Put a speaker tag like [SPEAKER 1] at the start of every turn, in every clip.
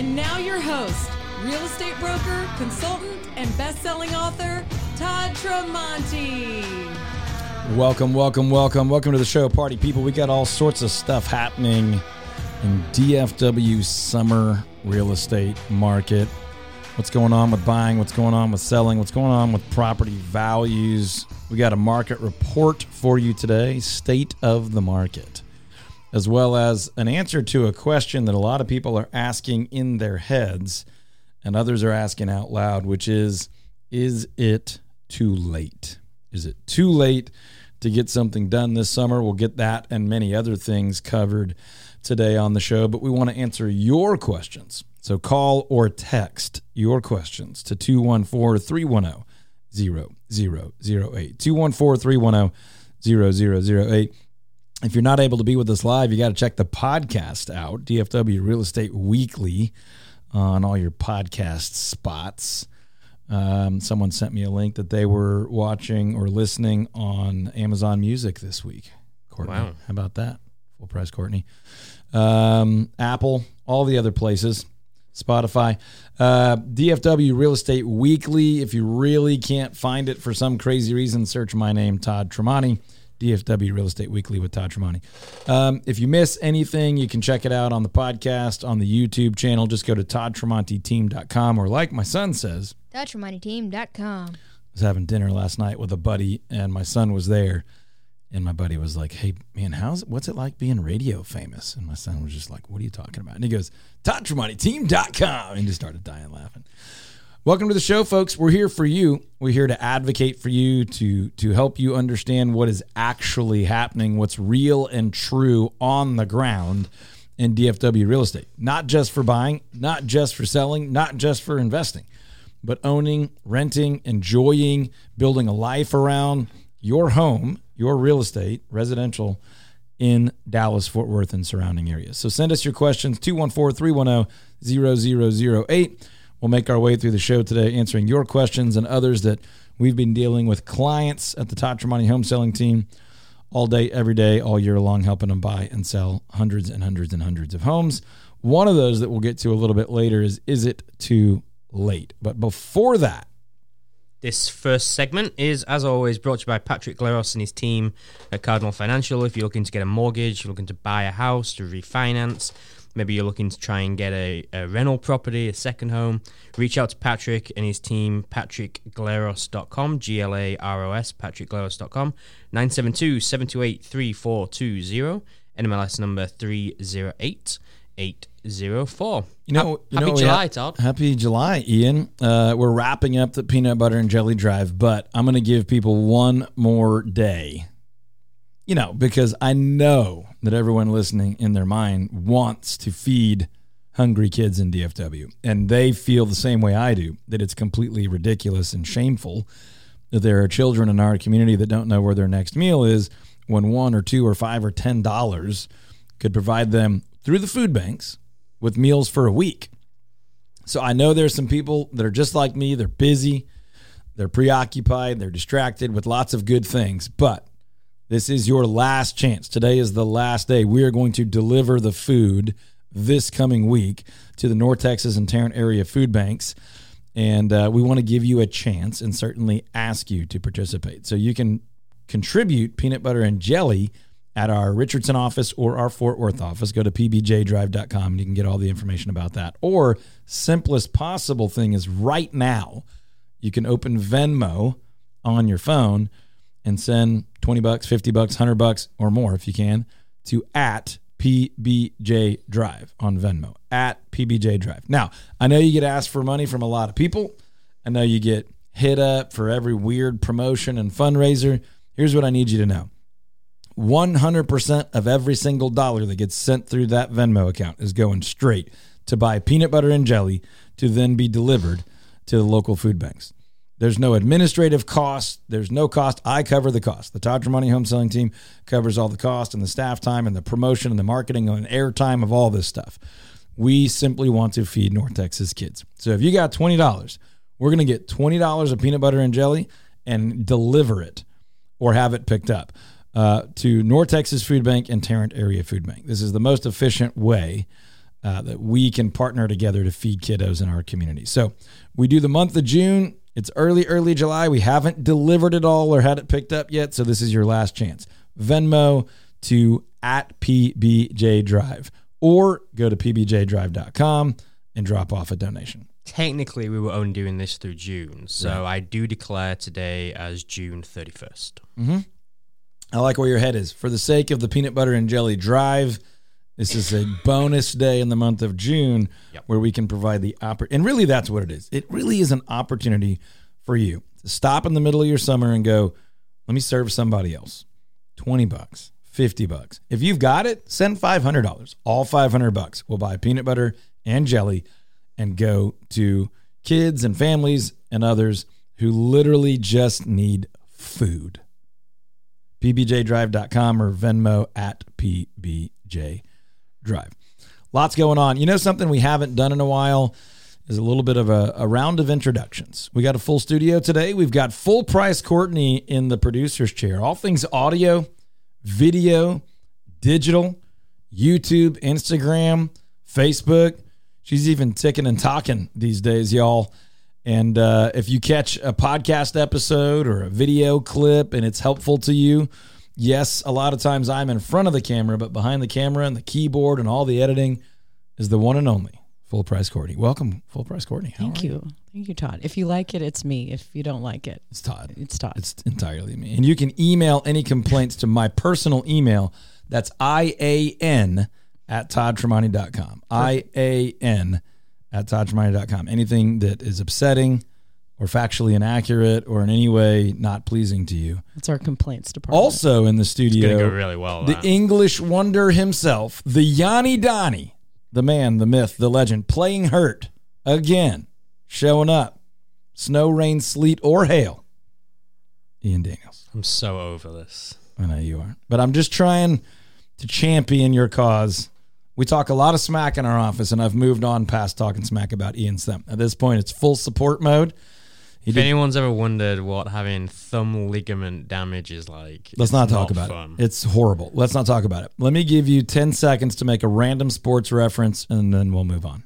[SPEAKER 1] And now your host, real estate broker, consultant, and best-selling author, Todd Tramonte.
[SPEAKER 2] Welcome, welcome, welcome, welcome to the show, party people. We got all sorts of stuff happening in DFW summer real estate market. What's going on with buying? What's going on with selling? What's going on with property values? We got a market report for you today, state of the market, as well as an answer to a question that a lot of people are asking in their heads and others are asking out loud, which is Is it too late? Is it too late to get something done this summer? We'll get that and many other things covered today on the show, but we want to answer your questions. So call or text your questions to 214 310 0008. 214 310 0008. If you're not able to be with us live, you got to check the podcast out, DFW Real Estate Weekly, on all your podcast spots. Um, someone sent me a link that they were watching or listening on Amazon Music this week. Courtney,
[SPEAKER 3] Wow.
[SPEAKER 2] how about that? Full price, Courtney. Um, Apple, all the other places. Spotify, uh, DFW Real Estate Weekly. If you really can't find it for some crazy reason, search my name, Todd Tramonte. DFW Real Estate Weekly with Todd Tramonte. Um, if you miss anything, you can check it out on the podcast, on the YouTube channel. Just go to toddtramonteteam.com or like my son says,
[SPEAKER 4] TouchMoneyTeam.com.
[SPEAKER 2] I was having dinner last night with a buddy, and my son was there. And my buddy was like, "Hey, man, how's what's it like being radio famous?" And my son was just like, "What are you talking about?" And he goes, "ToddTremonteTeam.com," and just started dying laughing. Welcome to the show, folks. We're here for you. We're here to advocate for you to to help you understand what is actually happening, what's real and true on the ground in DFW real estate. Not just for buying, not just for selling, not just for investing but owning, renting, enjoying, building a life around your home, your real estate, residential in Dallas, Fort Worth, and surrounding areas. So send us your questions 214 310 0008. We'll make our way through the show today answering your questions and others that we've been dealing with clients at the Todd Tramonte Home Selling Team all day, every day, all year long, helping them buy and sell hundreds and hundreds and hundreds of homes. One of those that we'll get to a little bit later is Is it too late? But before that,
[SPEAKER 3] This first segment is, as always, brought to you by Patrick Glaros and his team at Cardinal Financial. If you're looking to get a mortgage, you're looking to buy a house, to refinance, maybe you're looking to try and get a, a rental property, a second home, reach out to Patrick and his team, patrickglaros.com, G L A R O S, patrickglaros.com, 972 728 3420, NMLS number 308804.
[SPEAKER 2] you know, you
[SPEAKER 3] Happy
[SPEAKER 2] know,
[SPEAKER 3] July,
[SPEAKER 2] ha-
[SPEAKER 3] Todd.
[SPEAKER 2] Happy July, Ian. Uh, we're wrapping up the peanut butter and jelly drive, but I'm going to give people one more day. You know, because I know that everyone listening in their mind wants to feed hungry kids in DFW, and they feel the same way I do that it's completely ridiculous and shameful that there are children in our community that don't know where their next meal is when one or two or five or ten dollars could provide them through the food banks with meals for a week. So I know there's some people that are just like me. They're busy, they're preoccupied, they're distracted with lots of good things. But this is your last chance. Today is the last day. We are going to deliver the food this coming week to the North Texas and Tarrant area food banks. And uh, we want to give you a chance and certainly ask you to participate. So you can contribute peanut butter and jelly at our Richardson office or our Fort Worth office. Go to pbjdrive.com and you can get all the information about that. Or simplest possible thing is right now you can open Venmo on your phone and send 20 bucks, 50 bucks, 100 bucks or more if you can to at PBJ Drive on Venmo at PBJ Drive. Now, I know you get asked for money from a lot of people. I know you get hit up for every weird promotion and fundraiser. Here's what I need you to know 100% of every single dollar that gets sent through that Venmo account is going straight to buy peanut butter and jelly to then be delivered to the local food banks. There's no administrative cost. There's no cost. I cover the cost. The Todd Money Home Selling Team covers all the cost and the staff time and the promotion and the marketing and air time of all this stuff. We simply want to feed North Texas kids. So if you got $20, we're going to get $20 of peanut butter and jelly and deliver it or have it picked up uh, to North Texas Food Bank and Tarrant Area Food Bank. This is the most efficient way uh, that we can partner together to feed kiddos in our community. So we do the month of June. It's early, early July. We haven't delivered it all or had it picked up yet. So this is your last chance. Venmo to at PBJ Drive or go to pbjdrive.com and drop off a donation.
[SPEAKER 3] Technically, we were only doing this through June, so I do declare today as June 31st. Mm-hmm.
[SPEAKER 2] I like where your head is. For the sake of the peanut butter and jelly drive, this is a bonus day in the month of June
[SPEAKER 3] Yep.
[SPEAKER 2] where we can provide the opportunity. and really that's what it is. It really is an opportunity for you to stop in the middle of your summer and go, let me serve somebody else. 20 bucks, 50 bucks. If you've got it, send $500. All 500 bucks. We'll buy peanut butter and jelly and go to kids and families and others who literally just need food pbjdrive.com or Venmo at pbjdrive. Lots going on. You know something we haven't done in a while is a little bit of a, a round of introductions. We got a full studio today. We've got full price Courtney in the producer's chair. All things audio, video, digital, YouTube, Instagram, Facebook. She's even ticking and talking these days, y'all. And uh, if you catch a podcast episode or a video clip and it's helpful to you, yes, a lot of times I'm in front of the camera, but behind the camera and the keyboard and all the editing is the one and only Full Price Courtney. Welcome, Full Price Courtney. How
[SPEAKER 5] Thank
[SPEAKER 2] are
[SPEAKER 5] you. Thank you, Todd. If you like it, it's me. If you don't like it,
[SPEAKER 2] It's Todd.
[SPEAKER 5] it's Todd.
[SPEAKER 2] It's entirely me. And you can email any complaints to my personal email. That's I A N at toddtramonte.com. I A N at toddtramonte.com. Anything that is upsetting or factually inaccurate or in any way not pleasing to you.
[SPEAKER 5] It's our complaints department.
[SPEAKER 2] Also in the
[SPEAKER 3] It's going
[SPEAKER 2] studio,
[SPEAKER 3] to go really well.
[SPEAKER 2] the
[SPEAKER 3] that.
[SPEAKER 2] English wonder himself, the Yanni Donnie, the man, the myth, the legend, playing hurt again, showing up. Snow, rain, sleet, or hail. Ian Daniels.
[SPEAKER 3] I'm so over this.
[SPEAKER 2] I know you are. But I'm just trying to champion your cause. We talk a lot of smack in our office, and I've moved on past talking smack about Ian Stem. At this point, it's full support mode. He
[SPEAKER 3] If
[SPEAKER 2] did,
[SPEAKER 3] anyone's ever wondered what having thumb ligament damage is like,
[SPEAKER 2] let's not talk about it. It's horrible. Let's not talk about it. Let me give you 10 seconds to make a random sports reference, and then we'll move on.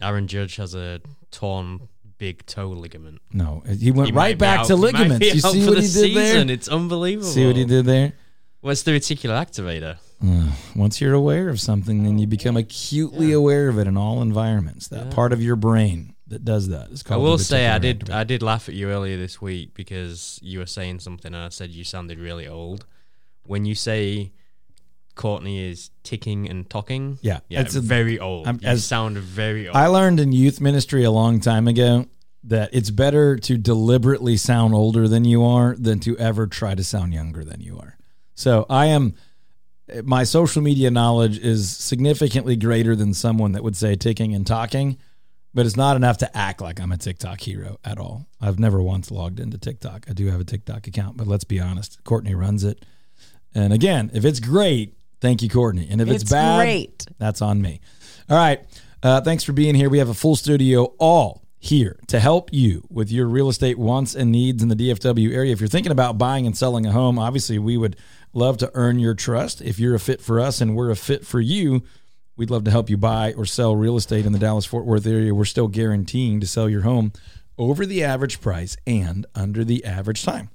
[SPEAKER 3] Aaron Judge has a torn big toe ligament.
[SPEAKER 2] No, he went
[SPEAKER 3] He might
[SPEAKER 2] right
[SPEAKER 3] be
[SPEAKER 2] back
[SPEAKER 3] out-
[SPEAKER 2] to
[SPEAKER 3] he might
[SPEAKER 2] ligaments. You
[SPEAKER 3] out
[SPEAKER 2] see
[SPEAKER 3] for
[SPEAKER 2] what
[SPEAKER 3] the
[SPEAKER 2] he did
[SPEAKER 3] season.
[SPEAKER 2] there?
[SPEAKER 3] It's unbelievable.
[SPEAKER 2] See what he did there?
[SPEAKER 3] What's the reticular activator?
[SPEAKER 2] Uh, once you're aware of something, then you become acutely aware of it in all environments. That part of your brain that does that is
[SPEAKER 3] I
[SPEAKER 2] called.
[SPEAKER 3] will say I did. I did laugh at you earlier this week because you were saying something and I said you sounded really old. When you say Courtney is ticking and talking,
[SPEAKER 2] Yeah,
[SPEAKER 3] yeah,
[SPEAKER 2] it's a-
[SPEAKER 3] very old.
[SPEAKER 2] I'm-
[SPEAKER 3] you
[SPEAKER 2] as-
[SPEAKER 3] sound very old.
[SPEAKER 2] I learned in youth ministry a long time ago that it's better to deliberately sound older than you are than to ever try to sound younger than you are. So I am. My social media knowledge is significantly greater than someone that would say ticking and talking, but it's not enough to act like I'm a TikTok hero at all. I've never once logged into TikTok. I do have a TikTok account, but let's be honest, Courtney runs it. And again, if it's great, thank you, Courtney. And if it's,
[SPEAKER 5] It's
[SPEAKER 2] bad,
[SPEAKER 5] great.
[SPEAKER 2] that's on me. All right. Uh, thanks for being here. We have a full studio all here to help you with your real estate wants and needs in the DFW area. If you're thinking about buying and selling a home, obviously we would love to earn your trust. If you're a fit for us and we're a fit for you, we'd love to help you buy or sell real estate in the Dallas Fort Worth area. We're still guaranteeing to sell your home over the average price and under the average time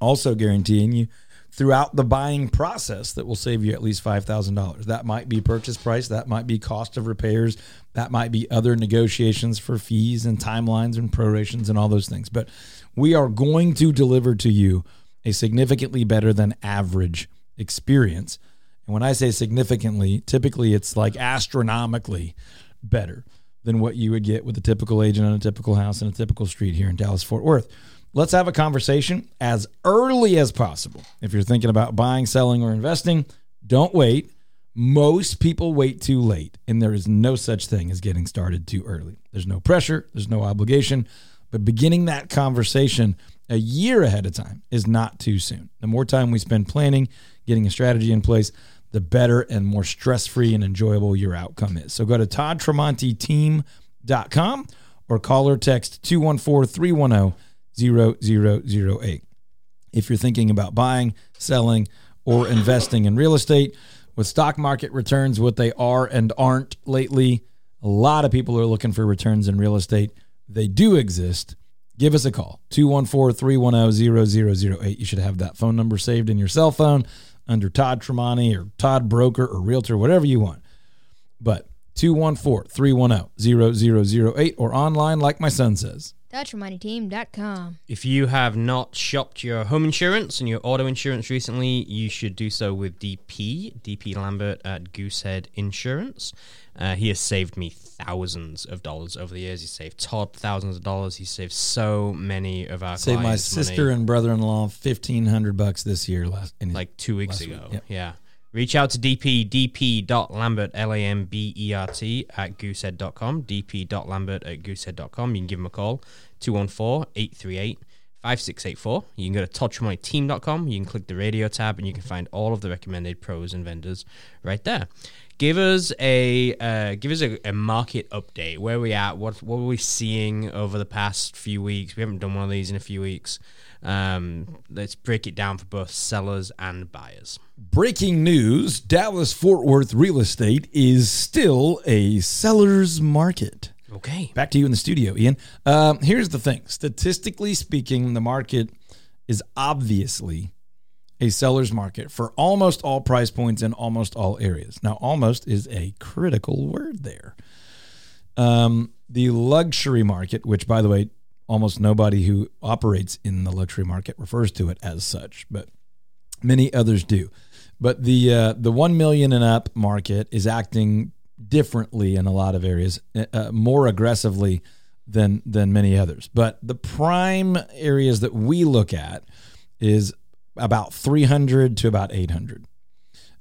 [SPEAKER 2] also guaranteeing you throughout the buying process that will save you at least $5,000. That might be purchase price, that might be cost of repairs, that might be other negotiations for fees and timelines and prorations and all those things. But we are going to deliver to you a significantly better than average experience. And when I say significantly, typically it's like astronomically better than what you would get with a typical agent on a typical house in a typical street here in Dallas Fort Worth. Let's have a conversation as early as possible. If you're thinking about buying, selling, or investing, don't wait. Most people wait too late, and there is no such thing as getting started too early. There's no pressure, there's no obligation, but beginning that conversation a year ahead of time is not too soon. The more time we spend planning, getting a strategy in place, the better and more stress free and enjoyable your outcome is. So go to toddtramonteteam.com or call or text 214 310 0008. If you're thinking about buying, selling, or investing in real estate, with stock market returns, what they are and aren't lately, a lot of people are looking for returns in real estate. They do exist. Give us a call 214 310 0008. You should have that phone number saved in your cell phone under Todd Tramonte or Todd Broker or Realtor, whatever you want. But 214 310 0008 or online, like my son says.
[SPEAKER 4] TouchRemindingTeam.com.
[SPEAKER 3] If you have not shopped your home insurance and your auto insurance recently, you should do so with DP, DP Lambert at Goosehead Insurance. Uh, he has saved me thousands of dollars over the years. He saved Todd thousands of dollars. He saved so many of our
[SPEAKER 2] Saved my sister
[SPEAKER 3] money,
[SPEAKER 2] and brother in law 1500 bucks this year. Last, in
[SPEAKER 3] like two weeks
[SPEAKER 2] last week,
[SPEAKER 3] ago.
[SPEAKER 2] yep.
[SPEAKER 3] Yeah. Reach out to DP, dp.lambert, L A M B E R T, at goosehead.com, dp.lambert at goosehead.com. You can give him a call, 214 838 5684. You can go to touchmoneyteam.com. You can click the radio tab and you can find all of the recommended pros and vendors right there. Give us a uh, give us a, a market update. Where are we at? What what are we seeing over the past few weeks? We haven't done one of these in a few weeks. Um, let's break it down for both sellers and buyers.
[SPEAKER 2] Breaking news Dallas Fort Worth real estate is still a seller's market.
[SPEAKER 3] Okay.
[SPEAKER 2] Back to you in the studio, Ian. Um, here's the thing statistically speaking, the market is obviously a seller's market for almost all price points in almost all areas. Now, almost is a critical word there. Um, the luxury market, which, by the way, almost nobody who operates in the luxury market refers to it as such, but many others do. But the uh, the one million and up market is acting differently in a lot of areas, uh, more aggressively than than many others. But the prime areas that we look at is about 300 to about 800.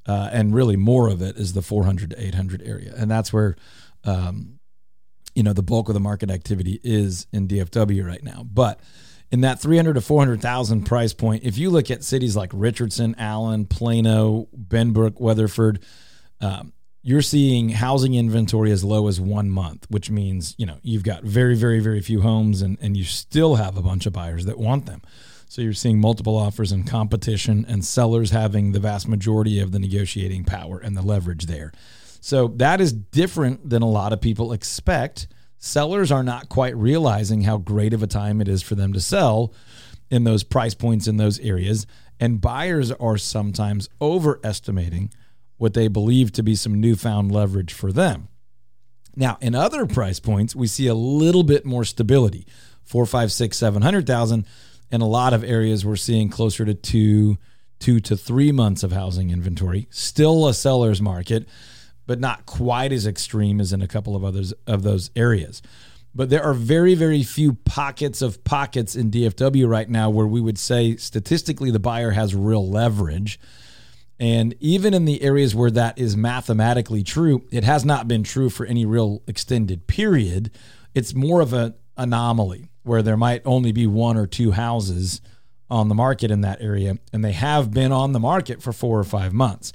[SPEAKER 2] Uh, and really more of it is the 400 to 800 area. And that's where, um, you know, the bulk of the market activity is in DFW right now. But in that 300 to 400,000 price point, if you look at cities like Richardson, Allen, Plano, Benbrook, Weatherford, um, you're seeing housing inventory as low as one month, which means, you know, you've got very, very, very few homes and, and you still have a bunch of buyers that want them. So you're seeing multiple offers and competition and sellers having the vast majority of the negotiating power and the leverage there. So that is different than a lot of people expect. Sellers are not quite realizing how great of a time it is for them to sell in those price points in those areas. And buyers are sometimes overestimating what they believe to be some newfound leverage for them. Now, in other price points, we see a little bit more stability four, five, six, seven hundred thousand. In a lot of areas, we're seeing closer to two, two to three months of housing inventory. Still a seller's market, but not quite as extreme as in a couple of others of those areas. But there are very, very few pockets of pockets in DFW right now where we would say statistically the buyer has real leverage. And even in the areas where that is mathematically true, it has not been true for any real extended period. It's more of an anomaly where there might only be one or two houses on the market in that area, and they have been on the market for four or five months,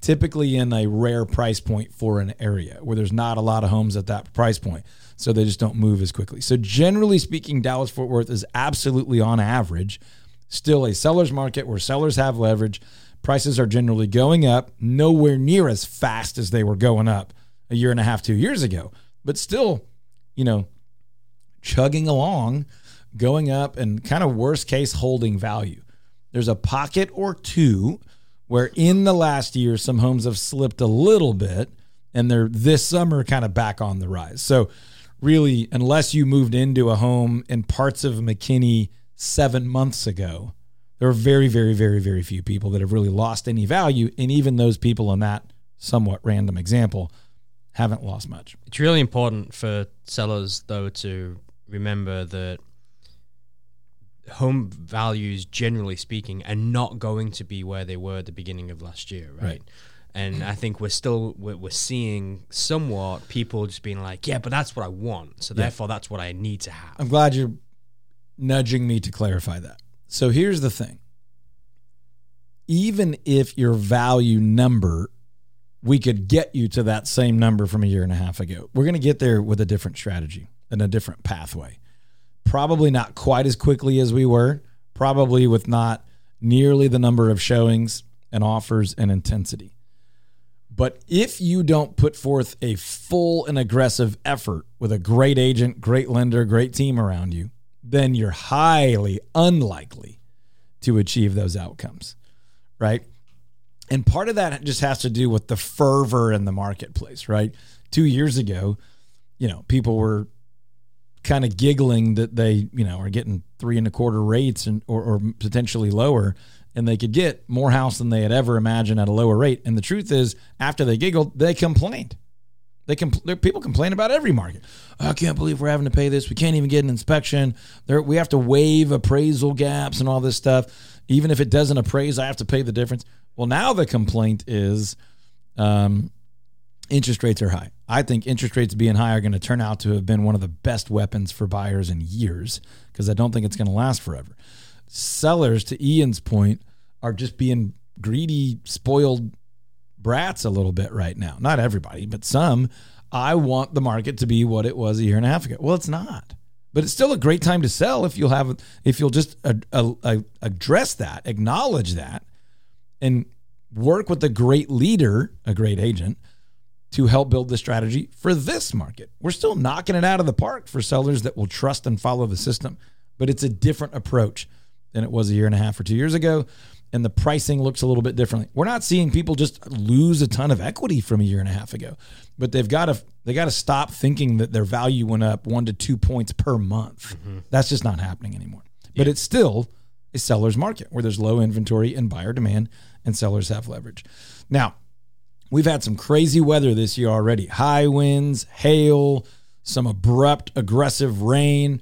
[SPEAKER 2] typically in a rare price point for an area where there's not a lot of homes at that price point. So they just don't move as quickly. So, generally speaking, Dallas Fort Worth is absolutely on average still a seller's market where sellers have leverage. Prices are generally going up, nowhere near as fast as they were going up a year and a half, two years ago, but still, you know, chugging along, going up, and kind of worst case holding value. There's a pocket or two where in the last year some homes have slipped a little bit and they're this summer kind of back on the rise. So really unless you moved into a home in parts of McKinney 7 months ago, there are very very very very few people that have really lost any value and even those people in that somewhat random example haven't lost much.
[SPEAKER 3] It's really important for sellers, though, to remember that home values, generally speaking, are not going to be where they were at the beginning of last year, right?
[SPEAKER 2] Right.
[SPEAKER 3] And I think we're still we're, we're seeing somewhat people just being like, yeah, but that's what I want, so therefore that's what I need to have.
[SPEAKER 2] I'm glad you're nudging me to clarify that. So here's the thing. Even if your value number, we could get you to that same number from a year and a half ago. We're going to get there with a different strategy and a different pathway. Probably not quite as quickly as we were, probably with not nearly the number of showings and offers and intensity. But if you don't put forth a full and aggressive effort with a great agent, great lender, great team around you, then you're highly unlikely to achieve those outcomes, right? And part of that just has to do with the fervor in the marketplace, right? Two years ago, you know, people were kind of giggling that they, you know, are getting three and a quarter rates and or, or potentially lower, and they could get more house than they had ever imagined at a lower rate. And the truth is, after they giggled, they complained. They compl- people complain about every market. I can't believe we're having to pay this. We can't even get an inspection. There, we have to waive appraisal gaps and all this stuff. Even if it doesn't appraise, I have to pay the difference. Well, now the complaint is um, interest rates are high. I think interest rates being high are going to turn out to have been one of the best weapons for buyers in years because I don't think it's going to last forever. Sellers, to Ian's point, are just being greedy, spoiled brats a little bit right now. Not everybody, but some. I want the market to be what it was a year and a half ago. Well, it's not, but it's still a great time to sell if you'll have if you'll just uh, uh, address that, acknowledge that, and work with a great leader, a great agent, to help build the strategy for this market. We're still knocking it out of the park for sellers that will trust and follow the system, but it's a different approach than it was a year and a half or two years ago and the pricing looks a little bit differently. We're not seeing people just lose a ton of equity from a year and a half ago, but they've got to they got to stop thinking that their value went up one to two points per month. Mm-hmm. That's just not happening anymore. Yeah. But it's still a seller's market where there's low inventory and buyer demand, and sellers have leverage. Now, we've had some crazy weather this year already: high winds, hail, some abrupt, aggressive rain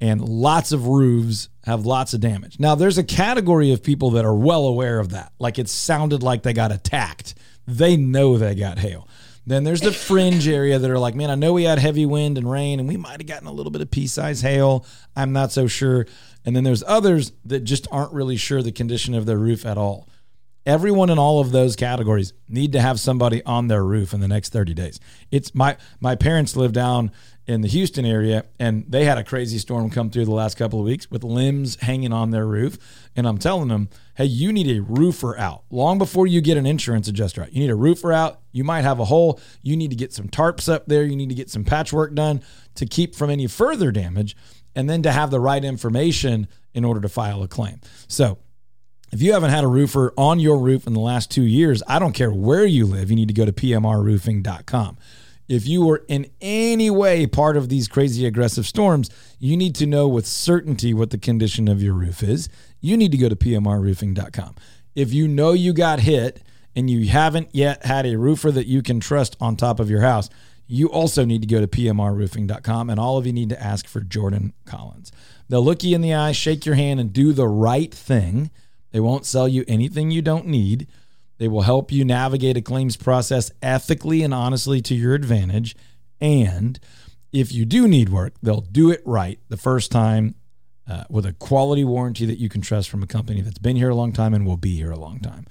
[SPEAKER 2] and lots of roofs have lots of damage. Now, there's a category of people that are well aware of that. Like it sounded like they got attacked. They know they got hail. Then there's the fringe area that are like, man, I know we had heavy wind and rain, and we might have gotten a little bit of pea size hail. I'm not so sure. And then there's others that just aren't really sure the condition of their roof at all. Everyone in all of those categories need to have somebody on their roof in the next 30 days. It's my my parents live down in the Houston area, and they had a crazy storm come through the last couple of weeks with limbs hanging on their roof. And I'm telling them, hey, you need a roofer out long before you get an insurance adjuster out. You need a roofer out. You might have a hole. You need to get some tarps up there. You need to get some patchwork done to keep from any further damage, and then to have the right information in order to file a claim. So, if you haven't had a roofer on your roof in the last two years, I don't care where you live, you need to go to pmrroofing.com. If you were in any way part of these crazy aggressive storms, you need to know with certainty what the condition of your roof is. You need to go to pmrroofing.com. If you know you got hit and you haven't yet had a roofer that you can trust on top of your house, you also need to go to pmrroofing.com and all of you need to ask for Jordan Collins. They'll look you in the eye, shake your hand, and do the right thing. They won't sell you anything you don't need. They will help you navigate a claims process ethically and honestly to your advantage. And if you do need work, they'll do it right the first time uh, with a quality warranty that you can trust from a company that's been here a long time and will be here a long time.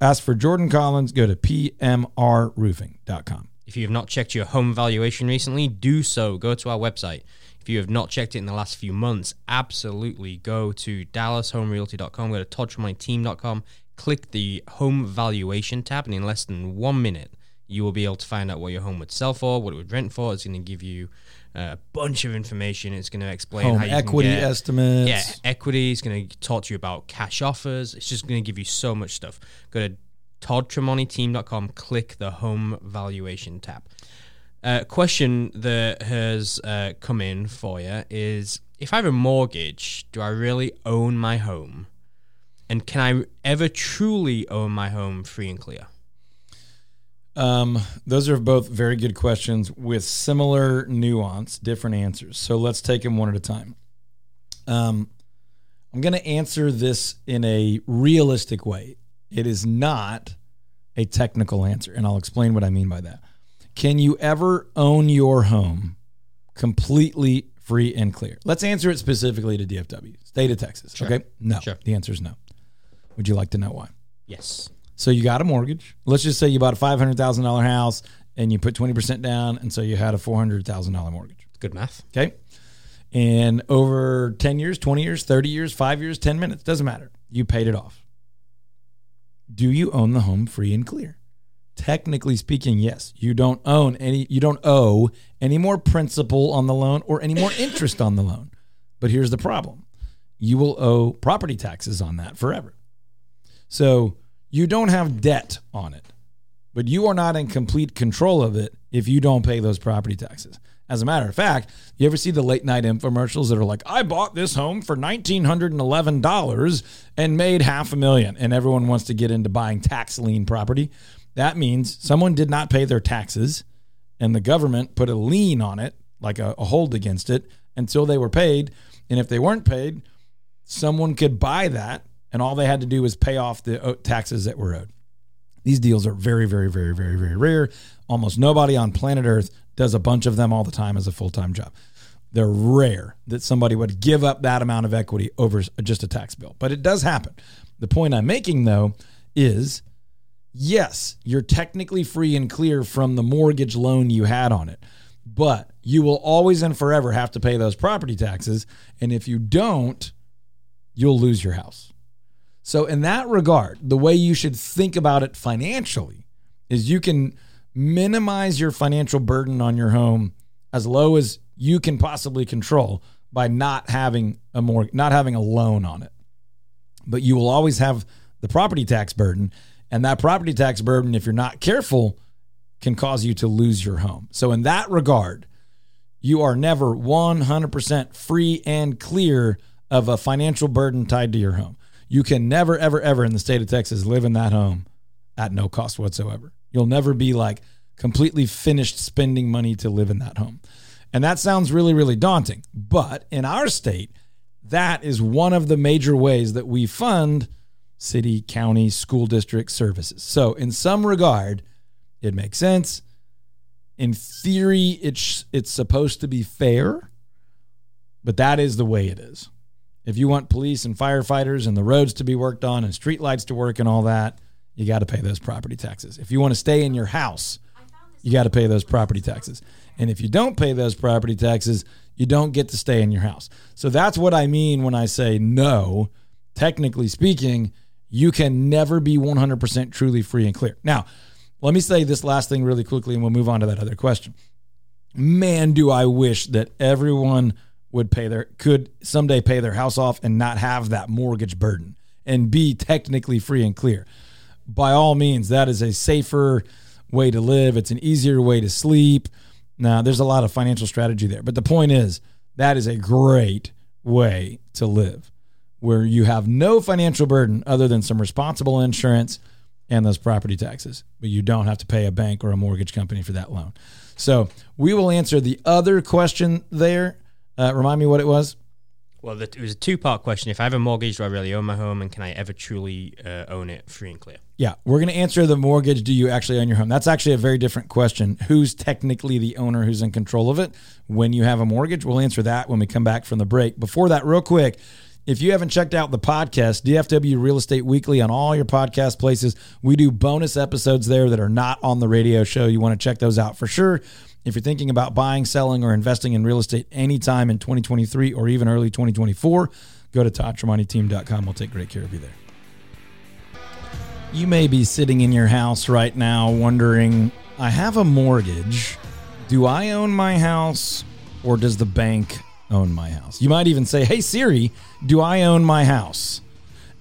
[SPEAKER 2] Ask for Jordan Collins, go to pmrroofing.com.
[SPEAKER 3] If you have not checked your home valuation recently, do so. Go to our website. If you have not checked it in the last few months, absolutely go to dallashomerealty.com, go to toddtramonteteam.com, click the home valuation tab, and in less than one minute, you will be able to find out what your home would sell for, what it would rent for. It's going to give you a bunch of information. It's going to explain
[SPEAKER 2] home
[SPEAKER 3] how you
[SPEAKER 2] equity
[SPEAKER 3] can get,
[SPEAKER 2] estimates.
[SPEAKER 3] Yeah, equity. It's going to talk to you about cash offers. It's just going to give you so much stuff. Go to toddtramonteteam.com, click the home valuation tab. Uh, question that has uh, come in for you is if I have a mortgage, do I really own my home? And can I ever truly own my home free and clear?
[SPEAKER 2] Um, those are both very good questions with similar nuance, different answers. So let's take them one at a time. Um, I'm going to answer this in a realistic way. It is not a technical answer, and I'll explain what I mean by that. Can you ever own your home completely free and clear? Let's answer it specifically to DFW, state of Texas.
[SPEAKER 3] Sure.
[SPEAKER 2] Okay. No.
[SPEAKER 3] Sure.
[SPEAKER 2] The answer is no. Would you like to know why?
[SPEAKER 3] Yes.
[SPEAKER 2] So you got a mortgage. Let's just say you bought a $500,000 house and you put 20% down. And so you had a $400,000 mortgage.
[SPEAKER 3] Good math.
[SPEAKER 2] Okay. And over 10 years, 20 years, 30 years, five years, 10 minutes, doesn't matter. You paid it off. Do you own the home free and clear? technically speaking, yes, you don't own any, you don't owe any more principal on the loan or any more interest on the loan. But here's the problem you will owe property taxes on that forever. So you don't have debt on it, but you are not in complete control of it if you don't pay those property taxes. As a matter of fact, you ever see the late night infomercials that are like, I bought this home for $1,911 and made half a million, and everyone wants to get into buying tax lien property? That means someone did not pay their taxes and the government put a lien on it, like a, a hold against it, until they were paid. And if they weren't paid, someone could buy that, and all they had to do was pay off the uh, taxes that were owed. These deals are very, very, very, very, very rare. Almost nobody on planet Earth does a bunch of them all the time as a full time job. They're rare that somebody would give up that amount of equity over just a tax bill, but it does happen. The point I'm making, though, is yes, you're technically free and clear from the mortgage loan you had on it, but you will always and forever have to pay those property taxes. And if you don't, you'll lose your house. So, in that regard, the way you should think about it financially is you can minimize your financial burden on your home as low as you can possibly control by not having a more not having a loan on it. But you will always have the property tax burden and that property tax burden if you're not careful can cause you to lose your home. So in that regard, you are never 100% free and clear of a financial burden tied to your home. You can never ever ever in the state of Texas live in that home at no cost whatsoever. You'll never be like completely finished spending money to live in that home. And that sounds really, really daunting. But in our state, that is one of the major ways that we fund city, county, school district services. So, in some regard, it makes sense. In theory, it's it's supposed to be fair, but that is the way it is. If you want police and firefighters and the roads to be worked on and street lights to work and all that, you got to pay those property taxes. If you want to stay in your house, you got to pay those property taxes. And if you don't pay those property taxes, you don't get to stay in your house. So that's what I mean when I say no. Technically speaking, you can never be 100% truly free and clear. Now, let me say this last thing really quickly and we'll move on to that other question. Man, do I wish that everyone would pay their could someday pay their house off and not have that mortgage burden and be technically free and clear by all means, that is a safer way to live. It's an easier way to sleep. Now, there's a lot of financial strategy there, but the point is that is a great way to live where you have no financial burden other than some responsible insurance and those property taxes, but you don't have to pay a bank or a mortgage company for that loan. So, we will answer the other question there. Uh, remind me what it was.
[SPEAKER 3] Well, it was a two part question. If I have a mortgage, do I really own my home? And can I ever truly uh, own it free and clear?
[SPEAKER 2] Yeah, we're going to answer the mortgage. Do you actually own your home? That's actually a very different question. Who's technically the owner who's in control of it when you have a mortgage? We'll answer that when we come back from the break. Before that, real quick, if you haven't checked out the podcast, DFW Real Estate Weekly on all your podcast places, we do bonus episodes there that are not on the radio show. You want to check those out for sure. If you're thinking about buying, selling, or investing in real estate anytime in 2023 or even early 2024, go to toddtramonteteam.com. We'll take great care of you there. You may be sitting in your house right now wondering, I have a mortgage. Do I own my house or does the bank own my house? You might even say, Hey Siri, do I own my house?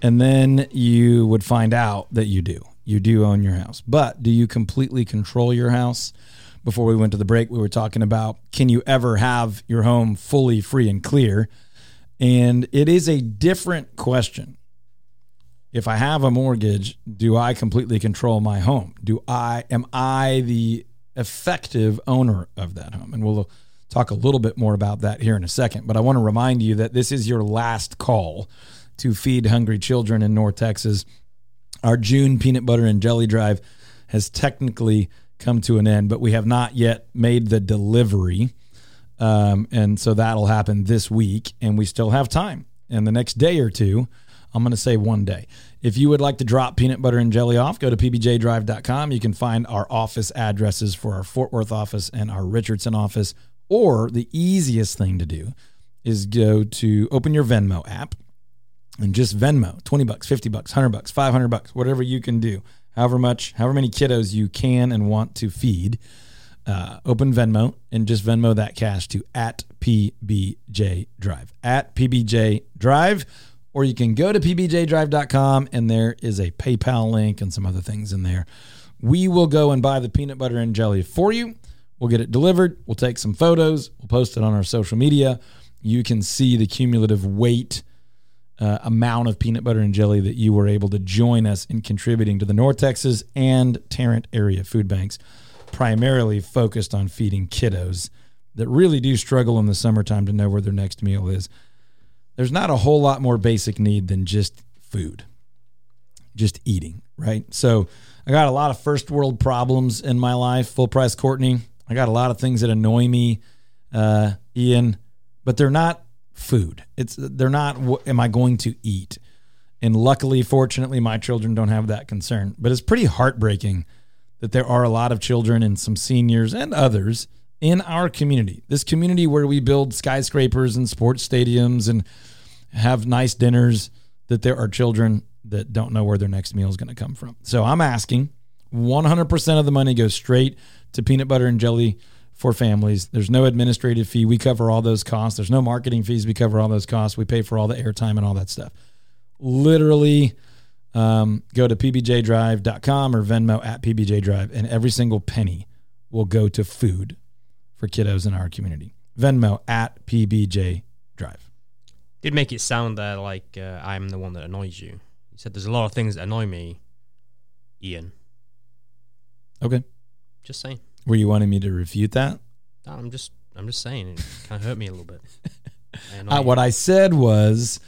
[SPEAKER 2] And then you would find out that you do. You do own your house. But do you completely control your house? Before we went to the break, we were talking about can you ever have your home fully free and clear? And it is a different question. If I have a mortgage, do I completely control my home? Do I am I the effective owner of that home? And we'll talk a little bit more about that here in a second, but I want to remind you that this is your last call to feed hungry children in North Texas. Our June peanut butter and jelly drive has technically come to an end, but we have not yet made the delivery. Um, and so that'll happen this week, and we still have time. And the next day or two, I'm going to say one day. If you would like to drop peanut butter and jelly off, go to pbjdrive.com. You can find our office addresses for our Fort Worth office and our Richardson office. Or the easiest thing to do is go to open your Venmo app and just Venmo 20 bucks, 50 bucks, 100 bucks, 500 bucks, whatever you can do however much, however many kiddos you can and want to feed. Uh, open Venmo and just Venmo that cash to at PBJ Drive. At PBJ Drive. Or you can go to pbjdrive.com and there is a PayPal link and some other things in there. We will go and buy the peanut butter and jelly for you. We'll get it delivered. We'll take some photos. We'll post it on our social media. You can see the cumulative weight uh, amount of peanut butter and jelly that you were able to join us in contributing to the North Texas and Tarrant area food banks, primarily focused on feeding kiddos that really do struggle in the summertime to know where their next meal is. There's not a whole lot more basic need than just food, just eating, right? So I got a lot of first world problems in my life. Full price Courtney. I got a lot of things that annoy me, uh, Ian, but they're not food. It's they're not. What am I going to eat? And luckily, fortunately, my children don't have that concern. But it's pretty heartbreaking that there are a lot of children and some seniors and others in our community. This community where we build skyscrapers and sports stadiums and have nice dinners. That there are children that don't know where their next meal is going to come from. So I'm asking 100% of the money goes straight to peanut butter and jelly for families. There's no administrative fee. We cover all those costs. There's no marketing fees. We cover all those costs. We pay for all the airtime and all that stuff. Literally, um, go to pbjdrive.com or Venmo at pbjdrive, and every single penny will go to food for kiddos in our community. Venmo at pbjdrive.
[SPEAKER 3] Did make it sound there like uh, I'm the one that annoys you. You said there's a lot of things that annoy me, Ian.
[SPEAKER 2] Okay.
[SPEAKER 3] Just saying.
[SPEAKER 2] Were you wanting me to refute that?
[SPEAKER 3] No, I'm just I'm just saying it kind of hurt me a little bit. I
[SPEAKER 2] Uh, what I said was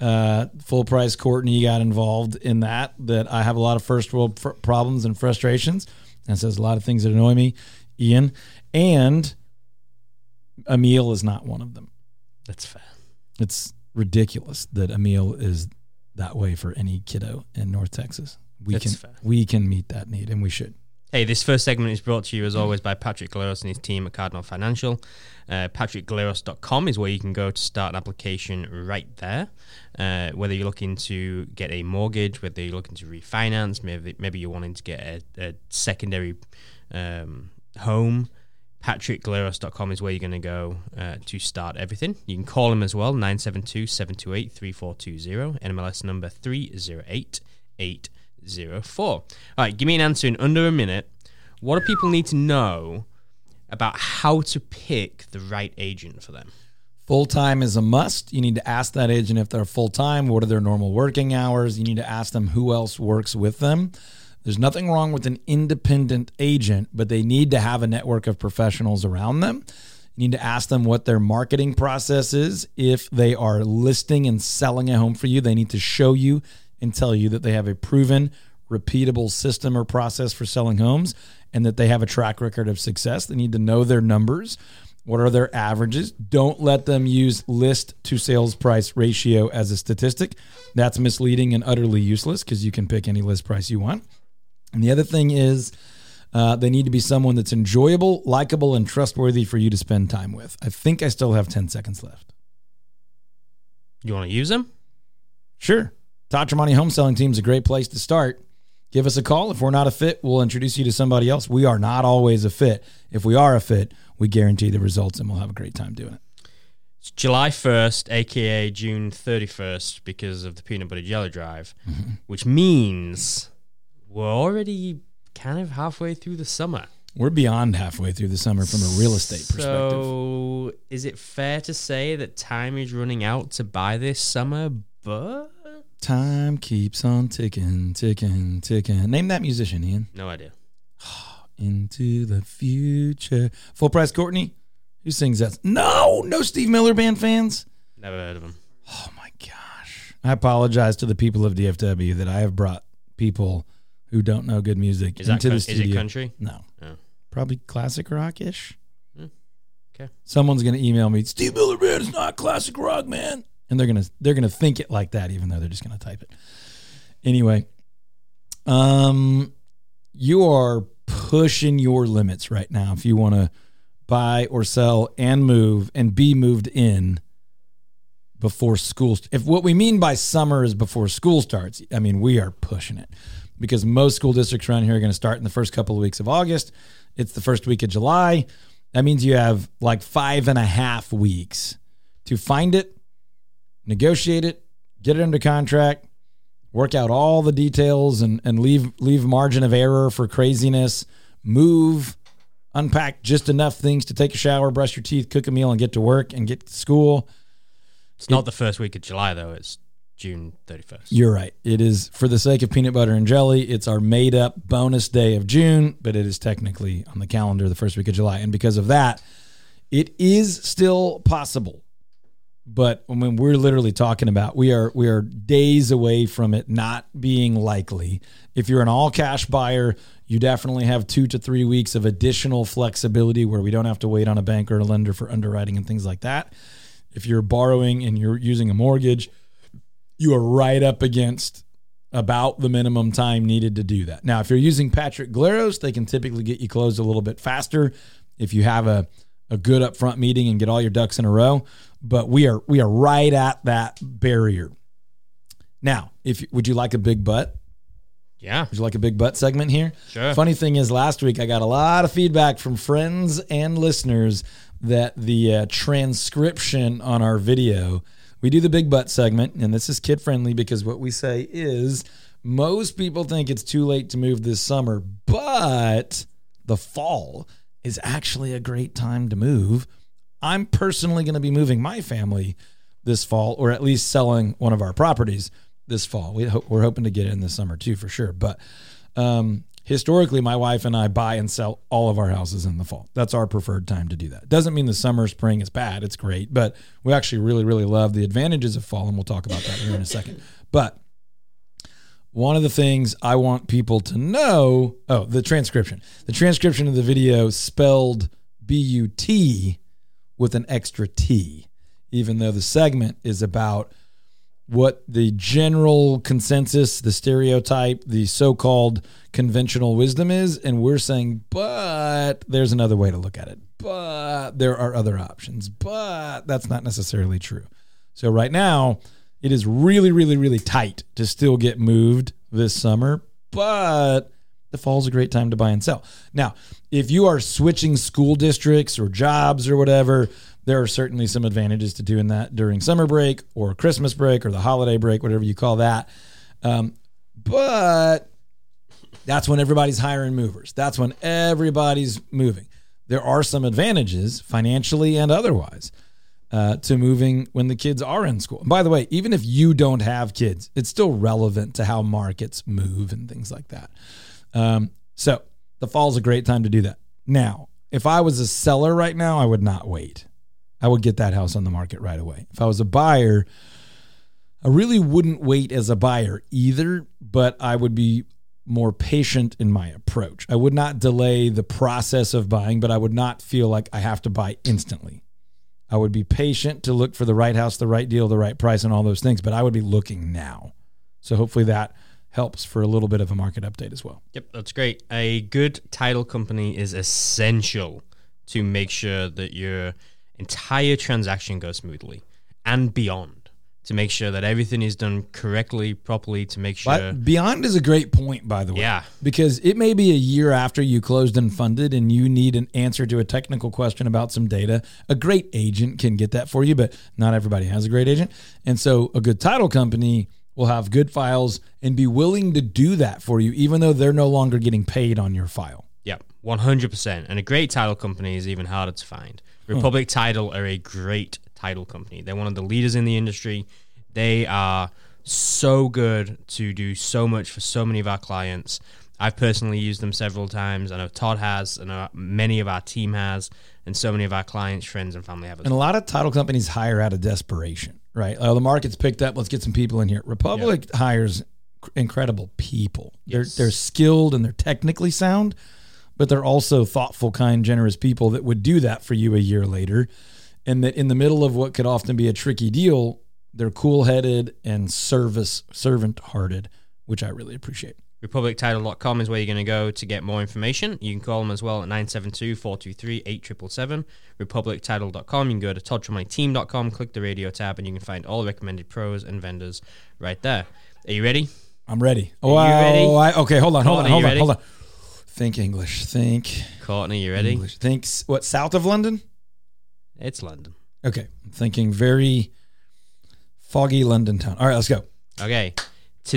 [SPEAKER 2] uh, full price Courtney got involved in that, that I have a lot of first world fr- problems and frustrations. And says a lot of things that annoy me, Ian. And a meal is not one of them.
[SPEAKER 3] That's fair.
[SPEAKER 2] It's ridiculous that a meal is that way for any kiddo in North Texas. We
[SPEAKER 3] That's
[SPEAKER 2] can
[SPEAKER 3] fair.
[SPEAKER 2] we can meet that need and we should.
[SPEAKER 3] Hey, this first segment is brought to you as always by Patrick Glaros and his team at Cardinal Financial. Uh, PatrickGlaros.com is where you can go to start an application right there. Uh, whether you're looking to get a mortgage, whether you're looking to refinance, maybe maybe you're wanting to get a, a secondary um, home, PatrickGlaros.com is where you're going to go uh, to start everything. You can call him as well, 972 728 3420, NMLS number 308804. All right, give me an answer in under a minute. What do people need to know about how to pick the right agent for them?
[SPEAKER 2] Full time is a must. You need to ask that agent if they're full time. What are their normal working hours? You need to ask them who else works with them. There's nothing wrong with an independent agent, but they need to have a network of professionals around them. You need to ask them what their marketing process is. If they are listing and selling a home for you, they need to show you and tell you that they have a proven, repeatable system or process for selling homes and that they have a track record of success. They need to know their numbers. What are their averages? Don't let them use list to sales price ratio as a statistic. That's misleading and utterly useless because you can pick any list price you want. And the other thing is, uh, they need to be someone that's enjoyable, likable, and trustworthy for you to spend time with. I think I still have 10 seconds left.
[SPEAKER 3] You want to use them?
[SPEAKER 2] Sure. Todd Tramonte Home Selling Team is a great place to start. Give us a call. If we're not a fit, we'll introduce you to somebody else. We are not always a fit. If we are a fit, we guarantee the results and we'll have a great time doing it.
[SPEAKER 3] It's July 1st, aka June 31st, because of the peanut butter jelly drive, mm-hmm. which means we're already kind of halfway through the summer.
[SPEAKER 2] We're beyond halfway through the summer from a real estate perspective.
[SPEAKER 3] So, is it fair to say that time is running out to buy this summer? But
[SPEAKER 2] Time keeps on ticking, ticking, ticking. Name that musician, Ian.
[SPEAKER 3] no idea.
[SPEAKER 2] Into the future. Full price Courtney? Who sings that? No, no Steve Miller Band fans.
[SPEAKER 3] Never heard of him.
[SPEAKER 2] Oh my gosh. I apologize to the people of DFW that I have brought people who don't know good music
[SPEAKER 3] Is
[SPEAKER 2] into
[SPEAKER 3] coun-
[SPEAKER 2] the
[SPEAKER 3] is
[SPEAKER 2] studio.
[SPEAKER 3] it country?
[SPEAKER 2] No.
[SPEAKER 3] Oh.
[SPEAKER 2] Probably classic rock ish.
[SPEAKER 3] Hmm. Okay.
[SPEAKER 2] Someone's gonna email me, Steve Miller Band is not classic rock, man. And they're gonna they're gonna think it like that, even though they're just gonna type it. Anyway. Um you are pushing your limits right now if you want to buy or sell and move and be moved in before school. If what we mean by summer is before school starts, I mean, we are pushing it. because most school districts around here are going to start in the first couple of weeks of August. It's the first week of July. That means you have like five and a half weeks to find it, negotiate it, get it under contract, work out all the details and, and leave leave margin of error for craziness, move, unpack just enough things to take a shower, brush your teeth, cook a meal, and get to work and get to school.
[SPEAKER 3] It's not the first week of July though. It's June 31st.
[SPEAKER 2] You're right. It is for the sake of peanut butter and jelly. It's our made up bonus day of June, but it is technically on the calendar the first week of July. And because of that, it is still possible. But when we're literally talking about, we are we are days away from it not being likely. If you're an all cash buyer, you definitely have two to three weeks of additional flexibility where we don't have to wait on a bank or a lender for underwriting and things like that. If you're borrowing and you're using a mortgage, you are right up against about the minimum time needed to do that. Now, if you're using Patrick Glaros, they can typically get you closed a little bit faster if you have a, a good upfront meeting and get all your ducks in a row. But we are we are right at that barrier. Now, if would you like a big butt?
[SPEAKER 3] Yeah.
[SPEAKER 2] Would you like a big butt segment here?
[SPEAKER 3] Sure.
[SPEAKER 2] Funny thing is, last week I got a lot of feedback from friends and listeners that the uh, transcription on our video, we do the big butt segment, and this is kid friendly because what we say is most people think it's too late to move this summer, but the fall is actually a great time to move. I'm personally going to be moving my family this fall, or at least selling one of our properties this fall. We ho- we're hoping to get in this summer too, for sure. But um, historically, my wife and I buy and sell all of our houses in the fall. That's our preferred time to do that. Doesn't mean the summer, spring is bad. It's great, but we actually really, really love the advantages of fall, and we'll talk about that here in a second. But one of the things I want people to know oh, the transcription. The transcription of the video spelled B U T with an extra T, even though the segment is about what the general consensus, the stereotype, the so called conventional wisdom is. And we're saying, but there's another way to look at it. But there are other options. But that's not necessarily true. So right now, it is really, really, really tight to still get moved this summer. But the fall's a great time to buy and sell. Now, if you are switching school districts or jobs or whatever, there are certainly some advantages to doing that during summer break or Christmas break or the holiday break, whatever you call that. Um, but that's when everybody's hiring movers. That's when everybody's moving. There are some advantages financially and otherwise uh, to moving when the kids are in school. And by the way, even if you don't have kids, it's still relevant to how markets move and things like that. Um, so the fall's a great time to do that. Now, if I was a seller right now, I would not wait. I would get that house on the market right away. If I was a buyer, I really wouldn't wait as a buyer either, but I would be more patient in my approach. I would not delay the process of buying, but I would not feel like I have to buy instantly. I would be patient to look for the right house, the right deal, the right price, and all those things, but I would be looking now. So hopefully that helps for a little bit of a market update as well.
[SPEAKER 3] Yep, that's great. A good title company is essential to make sure that your entire transaction goes smoothly and beyond to make sure that everything is done correctly, properly, to make sure.
[SPEAKER 2] But Beyond is a great point, by the way.
[SPEAKER 3] Yeah.
[SPEAKER 2] Because it may be a year after you closed and funded and you need an answer to a technical question about some data. A great agent can get that for you, but not everybody has a great agent. And so a good title company will have good files and be willing to do that for you, even though they're no longer getting paid on your file.
[SPEAKER 3] Yep, 100%. And a great title company is even harder to find. Hmm. Republic Title are a great title company. They're one of the leaders in the industry. They are so good to do so much for so many of our clients. I've personally used them several times. I know Todd has, and many of our team has, and so many of our clients, friends, and family have
[SPEAKER 2] And a lot of title companies hire out of desperation, right? Oh, the market's picked up. Let's get some people in here. Republic hires incredible people.
[SPEAKER 3] Yes.
[SPEAKER 2] They're they're skilled and they're technically sound, but they're also thoughtful, kind, generous people that would do that for you a year later. And that in the middle of what could often be a tricky deal, they're cool headed and service servant hearted, which I really appreciate.
[SPEAKER 3] RepublicTitle.com is where you're going to go to get more information. You can call them as well at 972 423 8777. RepublicTitle.com. You can go to ToddTramonteTeam.com, click the radio tab, and you can find all recommended pros and vendors right there. Are you ready?
[SPEAKER 2] I'm ready.
[SPEAKER 3] Are you ready?
[SPEAKER 2] I, okay, hold on, hold on, hold on, hold on. Think English. Think
[SPEAKER 3] Courtney, you ready?
[SPEAKER 2] English. Think what? South of London?
[SPEAKER 3] It's London.
[SPEAKER 2] Okay, I'm thinking very foggy London town. All right, let's go.
[SPEAKER 3] Okay.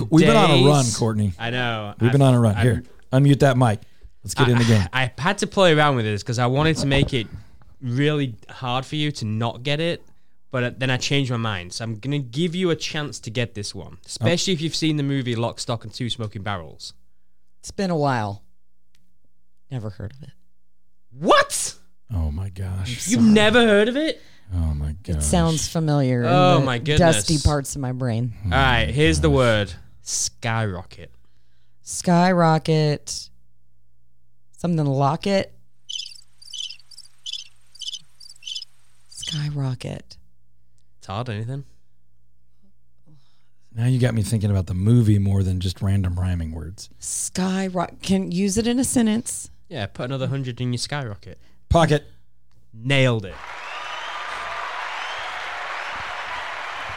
[SPEAKER 2] We've been on a run, Courtney.
[SPEAKER 3] I know.
[SPEAKER 2] We've been
[SPEAKER 3] I've-
[SPEAKER 2] on a run.
[SPEAKER 3] I've-
[SPEAKER 2] Here, unmute that mic. Let's get in the game.
[SPEAKER 3] I had to play around with this because I wanted to make it really hard for you to not get it, but uh, then I changed my mind. So I'm gonna give you a chance to get this one, especially if you've seen the movie Lock, Stock, and Two Smoking Barrels.
[SPEAKER 5] It's been a while. Never heard of it.
[SPEAKER 3] What?
[SPEAKER 2] Oh my gosh.
[SPEAKER 3] You've never heard of it?
[SPEAKER 2] Oh my gosh.
[SPEAKER 5] It sounds familiar. in
[SPEAKER 3] Oh
[SPEAKER 5] the
[SPEAKER 3] my goodness.
[SPEAKER 5] Dusty parts of my brain.
[SPEAKER 3] Oh All right. Here's the word: skyrocket.
[SPEAKER 5] Skyrocket. Something locket. Skyrocket.
[SPEAKER 3] Todd, anything?
[SPEAKER 2] Now you got me thinking about the movie more than just random rhyming words.
[SPEAKER 5] Skyrocket. Can use it in a sentence.
[SPEAKER 3] Yeah, put another hundred in your skyrocket.
[SPEAKER 2] Pocket.
[SPEAKER 3] Nailed it.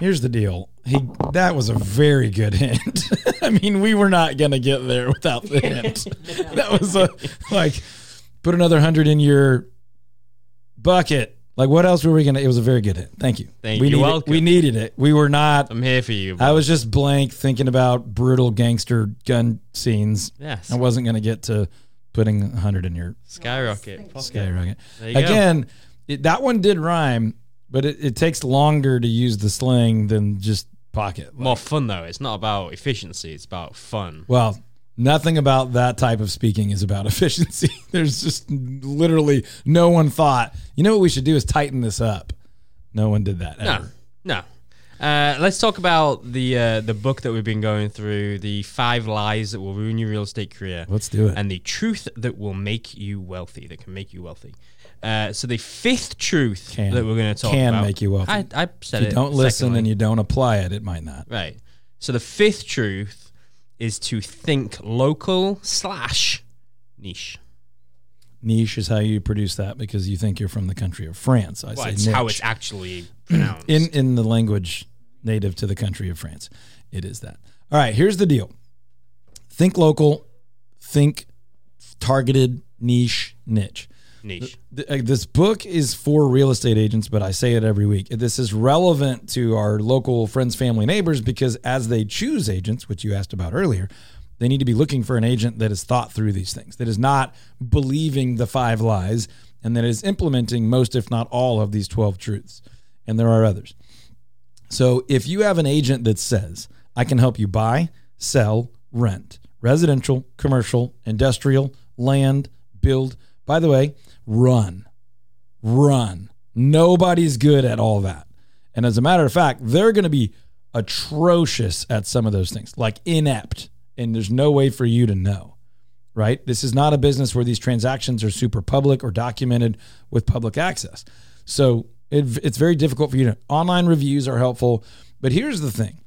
[SPEAKER 2] Here's the deal. He that was a very good hint. I mean, we were not gonna get there without the hint. that was a like put another hundred in your bucket. Like what else were we gonna? It was a very good hint. Thank you.
[SPEAKER 3] Thank
[SPEAKER 2] we
[SPEAKER 3] you.
[SPEAKER 2] needed-
[SPEAKER 3] Welcome.
[SPEAKER 2] We needed it. We were not.
[SPEAKER 3] I'm here for you.
[SPEAKER 2] I was just blank thinking about brutal gangster gun scenes.
[SPEAKER 3] yes.
[SPEAKER 2] I wasn't gonna get to putting a hundred in your
[SPEAKER 3] Skyrocket. Pocket.
[SPEAKER 2] skyrocket.
[SPEAKER 3] There you go.
[SPEAKER 2] Again, it, that one did rhyme, but it, it takes longer to use the slang than just pocket.
[SPEAKER 3] More fun though. It's not about efficiency. It's about fun.
[SPEAKER 2] Well, nothing about that type of speaking is about efficiency. There's just literally no one thought, you know what we should do is tighten this up. No one did that
[SPEAKER 3] No,
[SPEAKER 2] ever.
[SPEAKER 3] no. Uh, let's talk about the uh, the book that we've been going through, the five lies that will ruin your real estate career,
[SPEAKER 2] Let's do it.
[SPEAKER 3] and the truth that will make you wealthy, that can make you wealthy. Uh, so the fifth truth
[SPEAKER 2] Can.
[SPEAKER 3] that we're going to talk
[SPEAKER 2] Can
[SPEAKER 3] about
[SPEAKER 2] make you wealthy.
[SPEAKER 3] I, I said
[SPEAKER 2] if you don't listen
[SPEAKER 3] secondly.
[SPEAKER 2] and you don't apply it, it might not.
[SPEAKER 3] right. So the fifth truth is to think local slash niche.
[SPEAKER 2] Niche is how you produce that because you think you're from the country of France. I
[SPEAKER 3] Well,
[SPEAKER 2] say
[SPEAKER 3] it's how
[SPEAKER 2] niche.
[SPEAKER 3] it's actually pronounced.
[SPEAKER 2] in in the language native to the country of France. It is that. All right, here's the deal. Think local, think targeted, niche, niche.
[SPEAKER 3] niche.
[SPEAKER 2] This book is for real estate agents, but I say it every week. This is relevant to our local friends, family, neighbors because as they choose agents, which you asked about earlier, they need to be looking for an agent that has thought through these things, that is not believing the five lies, and that is implementing most, if not all, of these 12 truths. And there are others. So if you have an agent that says, I can help you buy, sell, rent, residential, commercial, industrial, land, build, by the way, run, run. Nobody's good at all that. And as a matter of fact, they're going to be atrocious at some of those things, like inept. And there's no way for you to know, right? This is not a business where these transactions are super public or documented with public access. So it, it's very difficult for you to. Online reviews are helpful. But here's the thing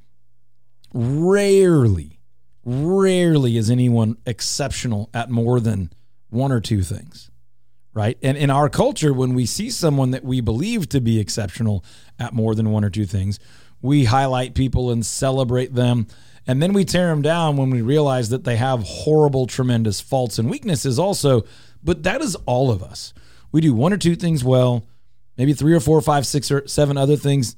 [SPEAKER 2] rarely, rarely is anyone exceptional at more than one or two things right? And in our culture, when we see someone that we believe to be exceptional at more than one or two things, we highlight people and celebrate them. And then we tear them down when we realize that they have horrible, tremendous faults and weaknesses also. But that is all of us. We do one or two things well, maybe three or four, five, six, or seven other things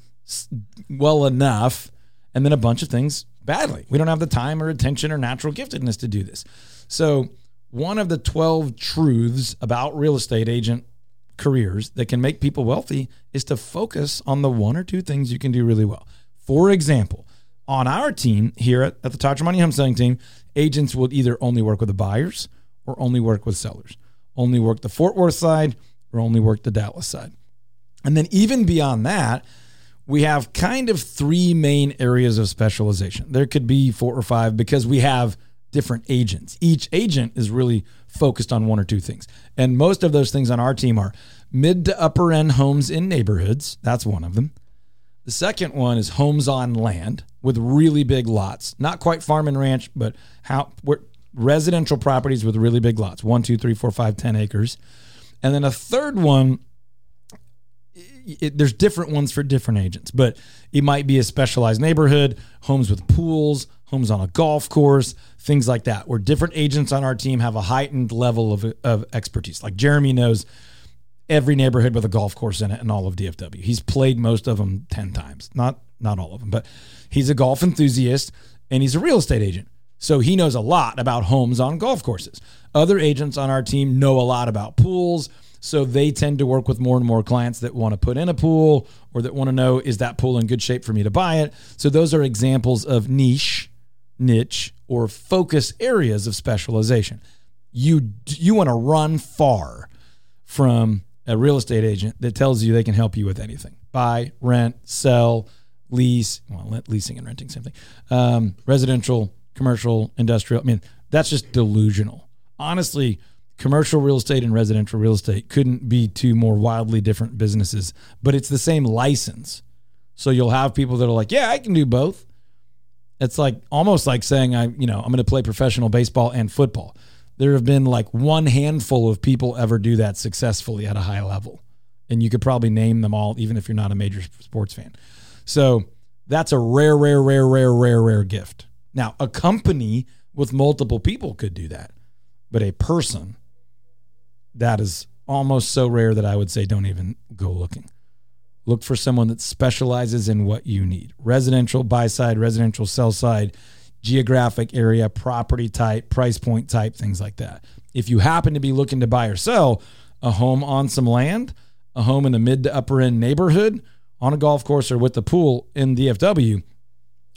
[SPEAKER 2] well enough, and then a bunch of things badly. We don't have the time or attention or natural giftedness to do this. So, one of the 12 truths about real estate agent careers that can make people wealthy is to focus on the one or two things you can do really well. For example, on our team here at, at the Todd Tramonte Home Selling Team, agents will either only work with the buyers or only work with sellers, only work the Fort Worth side or only work the Dallas side. And then even beyond that, we have kind of three main areas of specialization. There could be four or five because we have different agents. Each agent is really focused on one or two things. And most of those things on our team are mid to upper end homes in neighborhoods. That's one of them. The second one is homes on land with really big lots, not quite farm and ranch, but how residential properties with really big lots, one, two, three, four, five, ten acres. And then a third one it, there's different ones for different agents, but it might be a specialized neighborhood, homes with pools, homes on a golf course, things like that, where different agents on our team have a heightened level of, of expertise. Like Jeremy knows every neighborhood with a golf course in it in all of DFW. He's played most of them 10 times. Not not all of them, but he's a golf enthusiast and he's a real estate agent. So he knows a lot about homes on golf courses. Other agents on our team know a lot about pools, so they tend to work with more and more clients that want to put in a pool or that want to know is that pool in good shape for me to buy it. So those are examples of niche, niche or focus areas of specialization. You you want to run far from a real estate agent that tells you they can help you with anything buy, rent, sell, lease. Well, leasing and renting, same thing. Um, residential, commercial, industrial. I mean, that's just delusional. Honestly, commercial real estate and residential real estate couldn't be two more wildly different businesses, but it's the same license. So you'll have people that are like, yeah, I can do both. It's like almost like saying I, you know, I'm going to play professional baseball and football there have been like one handful of people ever do that successfully at a high level. And you could probably name them all, even if you're not a major sports fan. So that's a rare, rare, rare, rare, rare, rare gift. Now, a company with multiple people could do that, but a person, that is almost so rare that I would say don't even go looking. Look for someone that specializes in what you need residential, buy side, residential, sell side geographic area, property type, price point type, things like that. If you happen to be looking to buy or sell a home on some land, a home in a mid to upper end neighborhood, on a golf course or with the pool in DFW,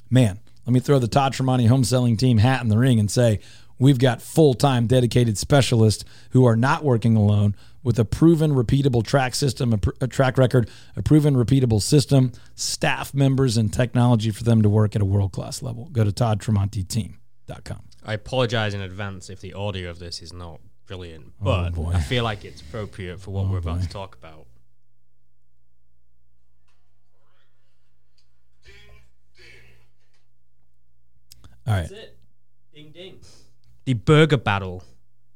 [SPEAKER 2] man, let me throw the Todd Tramonte home selling team hat in the ring and say we've got full time dedicated specialists who are not working alone with a proven repeatable track system, a, pr- a, track record, a proven repeatable system, staff members, and technology for them to work at a world class level. Go to toddtramonteteam.com.
[SPEAKER 3] I apologize in advance if the audio of this is not brilliant, oh, but oh I feel like it's appropriate for what oh we're about to talk about.
[SPEAKER 2] All right.
[SPEAKER 3] Ding ding. The burger battle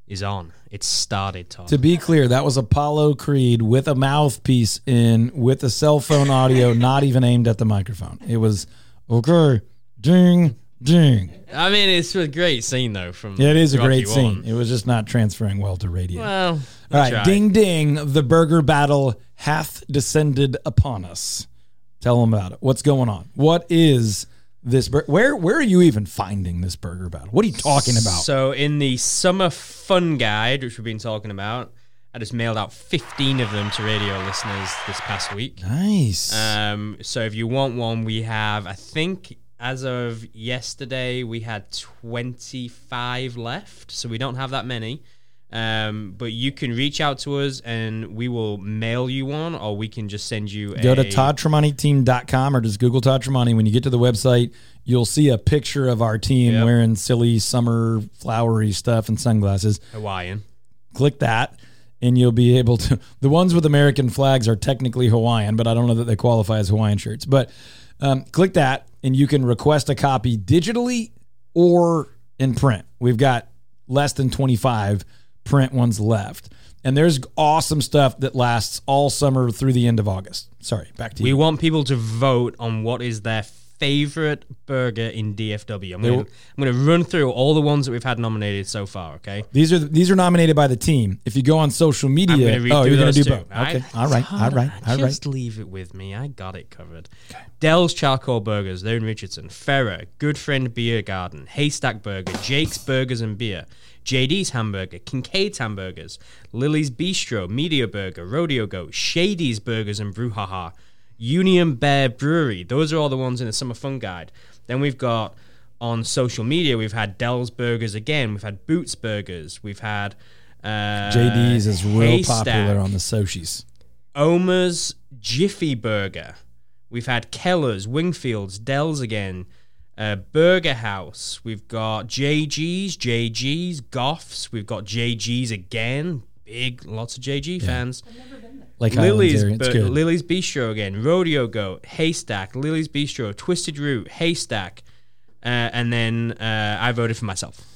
[SPEAKER 3] is on. It's started, Tom.
[SPEAKER 2] To be clear, that was Apollo Creed with a mouthpiece in with a cell phone audio not even aimed at the microphone. It was okay, ding, ding.
[SPEAKER 3] I mean, it's a great scene though. From
[SPEAKER 2] yeah, it is a great scene. It was just not transferring well to radio.
[SPEAKER 3] Well,
[SPEAKER 2] all right, tried. ding, ding. The burger battle hath descended upon us. Tell them about it. What's going on? What is this bur- where where are you even finding this burger battle? What are you talking about?
[SPEAKER 3] So in the summer fun guide, which we've been talking about, I just mailed out 15 of them to radio listeners this past week.
[SPEAKER 2] Nice.
[SPEAKER 3] Um, so if you want one, we have I think as of yesterday we had 25 left, so we don't have that many. Um, but you can reach out to us and we will mail you one, or we can just send you
[SPEAKER 2] Go to toddtramonteteam.com or just Google Todd. When you get to the website, you'll see a picture of our team yep. wearing silly summer flowery stuff and sunglasses.
[SPEAKER 3] Hawaiian.
[SPEAKER 2] Click that and you'll be able to. The ones with American flags are technically Hawaiian, but I don't know that they qualify as Hawaiian shirts. But um, click that and you can request a copy digitally or in print. We've got less than 25 print ones left. And there's awesome stuff that lasts all summer through the end of August. Sorry, back to
[SPEAKER 3] we
[SPEAKER 2] you.
[SPEAKER 3] We want people to vote on what is their favorite burger in DFW. I'm going to I'm going to run through all the ones that we've had nominated so far. Okay,
[SPEAKER 2] these are these are nominated by the team. If you go on social media, oh, you're going to do both. Okay, all right, all right, all right.
[SPEAKER 3] Just leave it with me. I got it covered. Okay. Dell's Charcoal Burgers, they're in Richardson. Ferrer, Good Friend Beer Garden, Haystack Burger, Jake's Burgers and Beer. JD's Hamburger, Kincaid's Hamburgers, Lily's Bistro, Media Burger, Rodeo Goat, Shady's Burgers and Brouhaha, Union Bear Brewery. Those are all the ones in the Summer Fun Guide. Then we've got on social media, we've had Dell's Burgers again. We've had Boots Burgers. We've had uh,
[SPEAKER 2] JD's is real Haystack, popular on the socials.
[SPEAKER 3] Omer's Jiffy Burger. We've had Keller's, Wingfields, Dell's again, uh, Burger House. We've got JG's, JG's, Goffs. We've got JG's again. Big, lots of JG yeah. fans.
[SPEAKER 2] Like
[SPEAKER 3] Lily's,
[SPEAKER 2] bu-
[SPEAKER 3] Lily's Bistro again. Rodeo Goat, Haystack, Lily's Bistro, Twisted Root, Haystack, uh, and then uh, I voted for myself.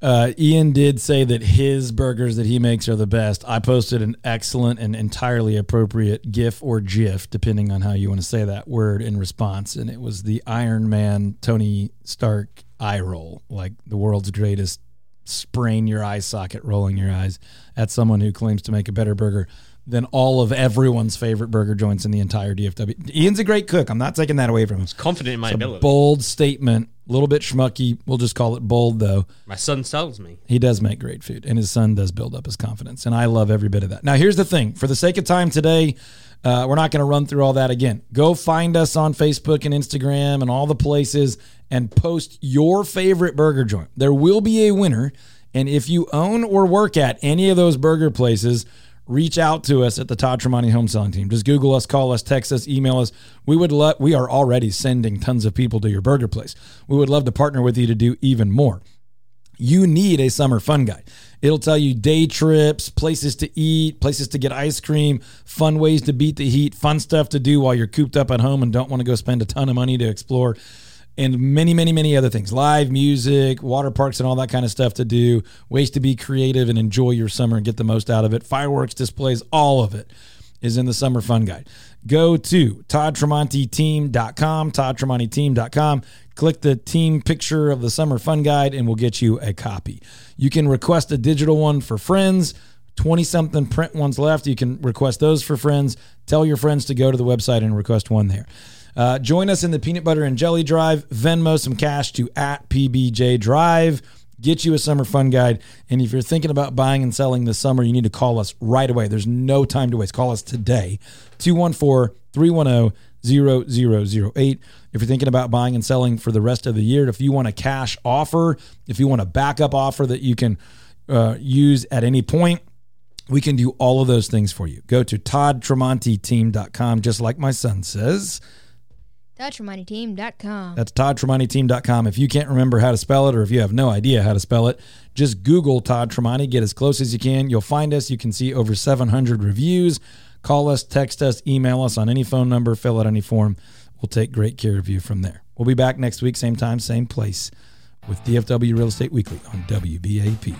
[SPEAKER 2] Uh, Ian did say that his burgers that he makes are the best. I posted an excellent and entirely appropriate GIF or GIF, depending on how you want to say that word, in response. And it was the Iron Man Tony Stark eye roll, like the world's greatest sprain your eye socket, rolling your eyes at someone who claims to make a better burger than all of everyone's favorite burger joints in the entire DFW. Ian's a great cook. I'm not taking that away from him.
[SPEAKER 3] Confident in my
[SPEAKER 2] It's a
[SPEAKER 3] ability.
[SPEAKER 2] bold statement, a little bit schmucky. We'll just call it bold, though.
[SPEAKER 3] my son tells me.
[SPEAKER 2] He does make great food, and his son does build up his confidence, and I love every bit of that. Now, here's the thing: for the sake of time today, uh, we're not going to run through all that again. Go find us on Facebook and Instagram and all the places, and post your favorite burger joint. There will be a winner, and if you own or work at any of those burger places. Reach out to us at the Todd Tramonte Home Selling Team. Just Google us, call us, text us, email us. We would love. We are already sending tons of people to your burger place. We would love to partner with you to do even more you need a summer fun guide. It'll tell you day trips, places to eat, places to get ice cream, fun ways to beat the heat, fun stuff to do while you're cooped up at home and don't want to go spend a ton of money to explore, and many, many, many other things. Live music, water parks, and all that kind of stuff to do, ways to be creative and enjoy your summer and get the most out of it, fireworks displays, all of it is in the summer fun guide. Go to toddtramonteteam.com, toddtramonteteam.com. Click the team picture of the summer fun guide and we'll get you a copy. You can request a digital one for friends. 20 something print ones left. You can request those for friends. Tell your friends to go to the website and request one there. Uh, join us in the peanut butter and jelly drive. Venmo some cash to at PBJ Drive get you a summer fun guide. And if you're thinking about buying and selling this summer, you need to call us right away. There's no time to waste. Call us today, 214 310 0008. If you're thinking about buying and selling for the rest of the year, if you want a cash offer, if you want a backup offer that you can uh, use at any point, we can do all of those things for you. Go to toddtramonteteam.com, just like my son says.
[SPEAKER 4] TouchRemindingTeam.com.
[SPEAKER 2] That's toddtramonteteam.com. If you can't remember how to spell it or if you have no idea how to spell it, just Google Todd Tramonte. Get as close as you can. You'll find us. You can see over 700 reviews. Call us, text us, email us on any phone number, fill out any form. We'll take great care of you from there. We'll be back next week, same time, same place with DFW Real Estate Weekly on WBAP.